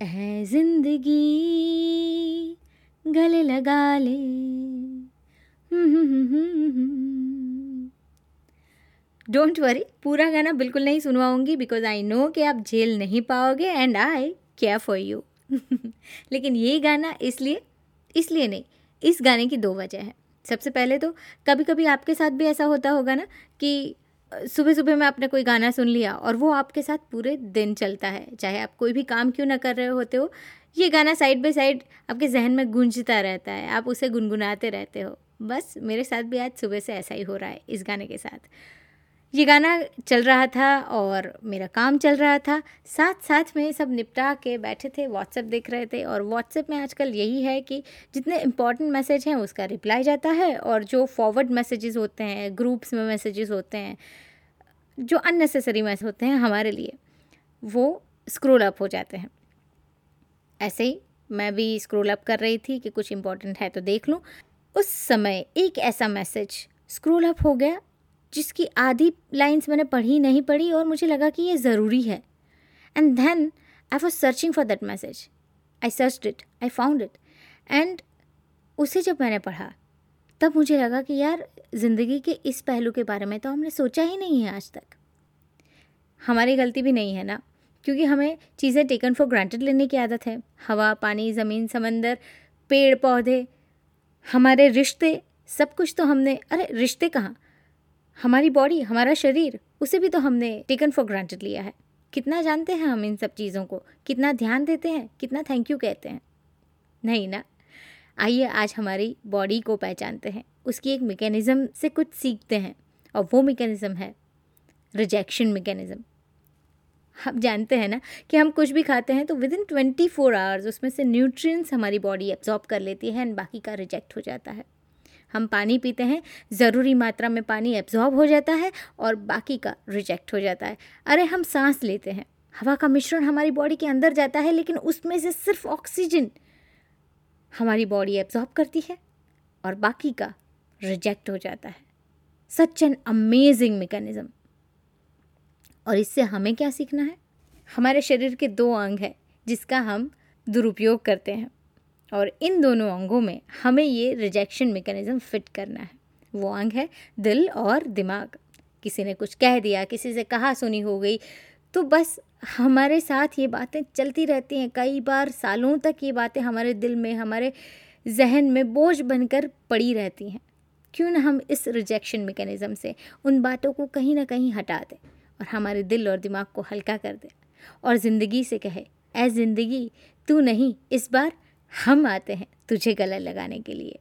है ज़िंदगी, गले लगा ले। डोंट वरी पूरा गाना बिल्कुल नहीं सुनवाऊँगी बिकॉज़ आई नो कि आप झेल नहीं पाओगे and I care for you लेकिन ये गाना इसलिए इसलिए नहीं, इस गाने की दो वजह है। सबसे पहले तो कभी कभी आपके साथ भी ऐसा होता होगा ना कि सुबह सुबह में आपने कोई गाना सुन लिया और वो आपके साथ पूरे दिन चलता है, चाहे आप कोई भी काम क्यों ना कर रहे होते हो, ये गाना साइड बाई साइड आपके जहन में गूंजता रहता है, आप उसे गुनगुनाते रहते हो। बस मेरे साथ भी आज सुबह से ऐसा ही हो रहा है, इस गाने के साथ। ये गाना चल रहा था और मेरा काम चल रहा था साथ साथ में सब निपटा के बैठे थे व्हाट्सएप देख रहे थे और व्हाट्सएप में आजकल यही है कि जितने इंपॉर्टेंट मैसेज हैं उसका रिप्लाई जाता है और जो फॉरवर्ड मैसेजेस होते हैं ग्रुप्स में मैसेजेस होते हैं जो अननेसेसरी मैसेज होते हैं हमारे लिए, वो स्क्रोल अप हो जाते हैं। ऐसे ही मैं भी स्क्रोल अप कर रही थी कि कुछ इंपॉर्टेंट है तो देख लूँ। उस समय एक ऐसा मैसेज स्क्रोल अप हो गया, जिसकी आधी लाइंस मैंने पढ़ी नहीं पढ़ी और मुझे लगा कि ये ज़रूरी है। And then I was searching for that message I search it I found it and उसे जब मैंने पढ़ा तब मुझे लगा कि यार, ज़िंदगी के इस पहलू के बारे में तो हमने सोचा ही नहीं है आज तक। हमारी गलती भी नहीं है ना? क्योंकि हमें चीज़ें टेकन फॉर ग्रांटेड लेने की आदत है। हवा, पानी, ज़मीन, समंदर, पेड़, पौधे, हमारे रिश्ते, सब कुछ तो हमने, अरे, रिश्ते कहाँ? हमारी बॉडी हमारा शरीर, उसे भी तो हमने टेकन फॉर ग्रांटेड लिया है। कितना जानते हैं हम इन सब चीज़ों को? कितना ध्यान देते हैं? कितना थैंक यू कहते हैं? नहीं ना? आइए आज हमारी बॉडी को पहचानते हैं। उसकी एक मेकेनिज़्म से कुछ सीखते हैं और वो मेकेनिज़्म है रिजेक्शन मेकेनिज़्म हम जानते हैं ना कि हम कुछ भी खाते हैं तो within twenty four hours उसमें से न्यूट्रिएंट्स हमारी बॉडी एब्जॉर्ब कर लेती है एंड बाकी का रिजेक्ट हो जाता है। हम पानी पीते हैं, ज़रूरी मात्रा में पानी एब्जॉर्ब हो जाता है और बाकी का रिजेक्ट हो जाता है। अरे, हम सांस लेते हैं। हवा का मिश्रण हमारी बॉडी के अंदर जाता है, लेकिन उसमें से सिर्फ़ ऑक्सीजन हमारी बॉडी एब्जॉर्ब करती है और बाकी का रिजेक्ट हो जाता है। सच एन अमेजिंग मेकेनिज़्म और इससे हमें क्या सीखना है? हमारे शरीर के दो अंग हैं, जिसका हम दुरुपयोग करते हैं। और इन दोनों अंगों में हमें ये रिजेक्शन मेकनिज़म फिट करना है। वो अंग है दिल और दिमाग। किसी ने कुछ कह दिया, किसी से कहा, सुनी हो गई तो बस हमारे साथ ये बातें चलती रहती हैं। कई बार सालों तक ये बातें हमारे दिल में, हमारे जहन में बोझ बनकर पड़ी रहती हैं। क्यों ना हम इस रिजेक्शन मेकनिज़म से उन बातों को कहीं ना कहीं हटा दें और हमारे दिल और दिमाग को हल्का कर दें और ज़िंदगी से कहे ए ज़िंदगी, तू नहीं, इस बार हम आते हैं तुझे गला लगाने के लिए।